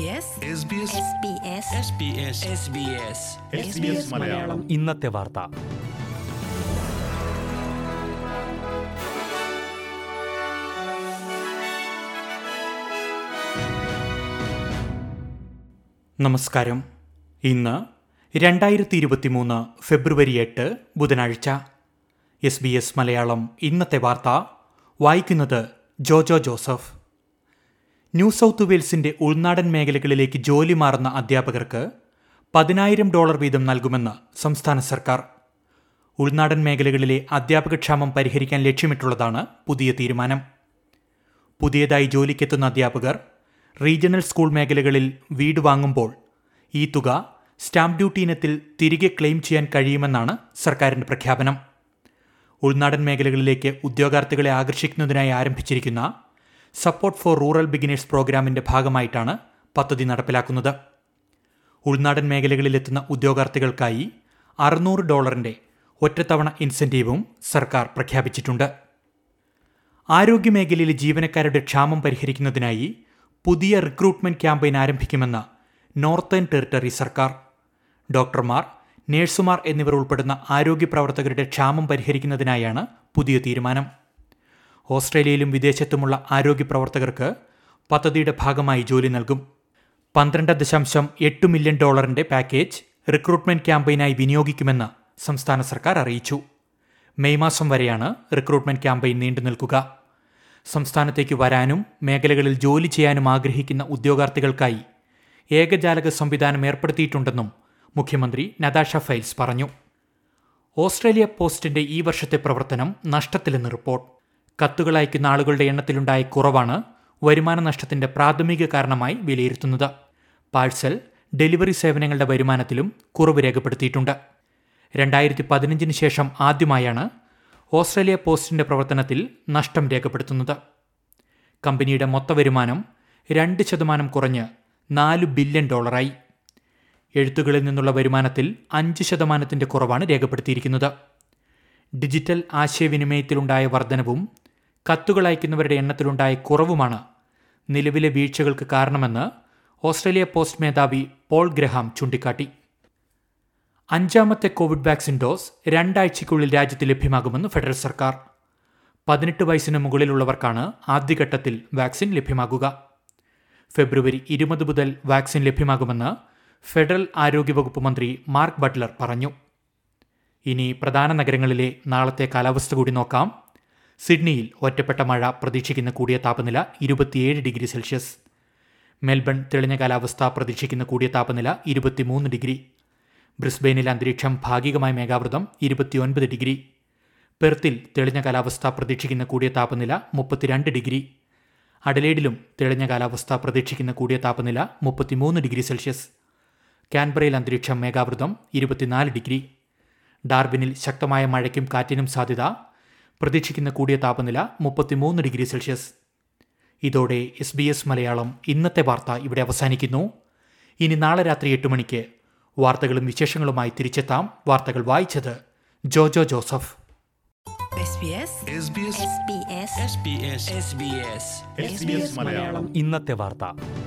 SBS SBS Malayalam. ഇന്നത്തെ വാർത്ത. നമസ്കാരം. ഇന്ന് രണ്ടായിരത്തി ഇരുപത്തിമൂന്ന് ഫെബ്രുവരി എട്ട് ബുധനാഴ്ച. എസ് ബി എസ് മലയാളം ഇന്നത്തെ വാർത്ത. വായിക്കുന്നത് ജോജോ ജോസഫ്. ന്യൂ സൗത്ത് വെയിൽസിന്റെ ഉൾനാടൻ മേഖലകളിലേക്ക് ജോലി മാറുന്ന അധ്യാപകർക്ക് പതിനായിരം ഡോളർ വീതം നൽകുമെന്ന് സംസ്ഥാന സർക്കാർ. ഉൾനാടൻ മേഖലകളിലെ അധ്യാപകക്ഷാമം പരിഹരിക്കാൻ ലക്ഷ്യമിട്ടുള്ളതാണ് പുതിയ തീരുമാനം. പുതിയതായി ജോലിക്കെത്തുന്ന അധ്യാപകർ റീജിയണൽ സ്കൂൾ മേഖലകളിൽ വീട് വാങ്ങുമ്പോൾ ഈ തുക സ്റ്റാമ്പ് ഡ്യൂട്ടി ഇനത്തിൽ തിരികെ ക്ലെയിം ചെയ്യാൻ കഴിയുമെന്നാണ് സർക്കാരിന്റെ പ്രഖ്യാപനം. ഉൾനാടൻ മേഖലകളിലേക്ക് ഉദ്യോഗാർത്ഥികളെ ആകർഷിക്കുന്നതിനായി ആരംഭിച്ചിരിക്കുന്ന സപ്പോർട്ട് ഫോർ റൂറൽ ബിഗിനേഴ്സ് പ്രോഗ്രാമിന്റെ ഭാഗമായിട്ടാണ് പദ്ധതി നടപ്പിലാക്കുന്നത്. ഉൾനാടൻ മേഖലകളിലെത്തുന്ന ഉദ്യോഗാർത്ഥികൾക്കായി അറുന്നൂറ് ഡോളറിന്റെ ഒറ്റത്തവണ ഇൻസെന്റീവും സർക്കാർ പ്രഖ്യാപിച്ചിട്ടുണ്ട്. ആരോഗ്യമേഖലയിലെ ജീവനക്കാരുടെ ക്ഷാമം പരിഹരിക്കുന്നതിനായി പുതിയ റിക്രൂട്ട്മെന്റ് ക്യാമ്പയിൻ ആരംഭിക്കുമെന്ന് നോർത്തേൺ ടെറിട്ടറി സർക്കാർ. ഡോക്ടർമാർ നഴ്സുമാർ എന്നിവർ ഉൾപ്പെടുന്ന ആരോഗ്യ പ്രവർത്തകരുടെ ക്ഷാമം പരിഹരിക്കുന്നതിനായാണ് പുതിയ തീരുമാനം. ഓസ്ട്രേലിയയിലും വിദേശത്തുമുള്ള ആരോഗ്യ പ്രവർത്തകർക്ക് പദ്ധതിയുടെ ഭാഗമായി ജോലി നൽകും. പന്ത്രണ്ട് ദശാംശം എട്ട് മില്യൺ ഡോളറിന്റെ പാക്കേജ് റിക്രൂട്ട്മെന്റ് ക്യാമ്പയിനായി വിനിയോഗിക്കുമെന്ന് സംസ്ഥാന സർക്കാർ അറിയിച്ചു. മെയ് മാസം വരെയാണ് റിക്രൂട്ട്മെന്റ് ക്യാമ്പയിൻ നീണ്ടു നിൽക്കുക. സംസ്ഥാനത്തേക്ക് വരാനും മേഖലകളിൽ ജോലി ചെയ്യാനും ആഗ്രഹിക്കുന്ന ഉദ്യോഗാർത്ഥികൾക്കായി ഏകജാലക സംവിധാനം ഏർപ്പെടുത്തിയിട്ടുണ്ടെന്നും മുഖ്യമന്ത്രി നദാഷ ഫൈൽസ് പറഞ്ഞു. ഓസ്ട്രേലിയ പോസ്റ്റിന്റെ ഈ വർഷത്തെ പ്രവർത്തനം നഷ്ടത്തിലെന്ന് റിപ്പോർട്ട്. കത്തുകൾ അയക്കുന്ന ആളുകളുടെ എണ്ണത്തിലുണ്ടായ കുറവാണ് വരുമാന നഷ്ടത്തിന്റെ പ്രാഥമിക കാരണമായി വിലയിരുത്തുന്നത്. പാഴ്സൽ ഡെലിവറി സേവനങ്ങളുടെ വരുമാനത്തിലും കുറവ് രേഖപ്പെടുത്തിയിട്ടുണ്ട്. രണ്ടായിരത്തി പതിനഞ്ചിന് ശേഷം ആദ്യമായാണ് ഓസ്ട്രേലിയ പോസ്റ്റിന്റെ പ്രവർത്തനത്തിൽ നഷ്ടം രേഖപ്പെടുത്തുന്നത്. കമ്പനിയുടെ മൊത്ത വരുമാനം രണ്ട് ശതമാനം കുറഞ്ഞ് നാല് ബില്യൺ ഡോളറായി. എഴുത്തുകളിൽ നിന്നുള്ള വരുമാനത്തിൽ അഞ്ച് ശതമാനത്തിന്റെ കുറവാണ് രേഖപ്പെടുത്തിയിരിക്കുന്നത്. ഡിജിറ്റൽ ആശയവിനിമയത്തിലുണ്ടായ വർധനവും കത്തുകൾ അയക്കുന്നവരുടെ എണ്ണത്തിലുണ്ടായ കുറവുമാണ് നിലവിലെ വീഴ്ചകൾക്ക് കാരണമെന്ന് ഓസ്ട്രേലിയ പോസ്റ്റ് മേധാവി പോൾ ഗ്രഹാം ചൂണ്ടിക്കാട്ടി. അഞ്ചാമത്തെ കോവിഡ് വാക്സിൻ ഡോസ് രണ്ടാഴ്ചയ്ക്കുള്ളിൽ രാജ്യത്ത് ലഭ്യമാകുമെന്ന് ഫെഡറൽ സർക്കാർ. പതിനെട്ട് വയസ്സിന് മുകളിലുള്ളവർക്കാണ് ആദ്യഘട്ടത്തിൽ വാക്സിൻ ലഭ്യമാകുക. ഫെബ്രുവരി ഇരുപത് മുതൽ വാക്സിൻ ലഭ്യമാകുമെന്ന് ഫെഡറൽ ആരോഗ്യവകുപ്പ് മന്ത്രി മാർക്ക് ബട്ട്ലർ പറഞ്ഞു. ഇനി പ്രധാന നഗരങ്ങളിലെ നാളത്തെ കാലാവസ്ഥ കൂടി നോക്കാം. സിഡ്നിയിൽ ഒറ്റപ്പെട്ട മഴ പ്രതീക്ഷിക്കുന്ന കൂടിയ താപനില ഇരുപത്തിയേഴ് ഡിഗ്രി സെൽഷ്യസ്. മെൽബൺ തെളിഞ്ഞ കാലാവസ്ഥ പ്രതീക്ഷിക്കുന്ന കൂടിയ താപനില ഇരുപത്തിമൂന്ന് ഡിഗ്രി. ബ്രിസ്ബെയിനിൽ അന്തരീക്ഷം ഭാഗികമായ മേഘാവൃതം ഇരുപത്തിയൊൻപത് ഡിഗ്രി. പെർത്തിൽ തെളിഞ്ഞ കാലാവസ്ഥ പ്രതീക്ഷിക്കുന്ന കൂടിയ താപനില മുപ്പത്തിരണ്ട് ഡിഗ്രി. അഡലേഡിലും തെളിഞ്ഞ കാലാവസ്ഥ പ്രതീക്ഷിക്കുന്ന കൂടിയ താപനില മുപ്പത്തിമൂന്ന് ഡിഗ്രി സെൽഷ്യസ്. കാൻബറയിൽ അന്തരീക്ഷം മേഘാവൃതം ഇരുപത്തിനാല് ഡിഗ്രി. ഡാർബിനിൽ ശക്തമായ മഴയ്ക്കും കാറ്റിനും സാധ്യത പ്രതീക്ഷിക്കുന്ന കൂടിയ താപനില മുപ്പത്തിമൂന്ന് ഡിഗ്രി സെൽഷ്യസ്. ഇതോടെ എസ് ബി എസ് മലയാളം ഇന്നത്തെ വാർത്ത ഇവിടെ അവസാനിക്കുന്നു. ഇനി നാളെ രാത്രി എട്ട് മണിക്ക് വാർത്തകളും വിശേഷങ്ങളുമായി തിരിച്ചെത്താം വാർത്തകൾ വായിച്ചത് Jojo Joseph. SBS SBS Malayalam. ഇന്നത്തെ വാർത്ത.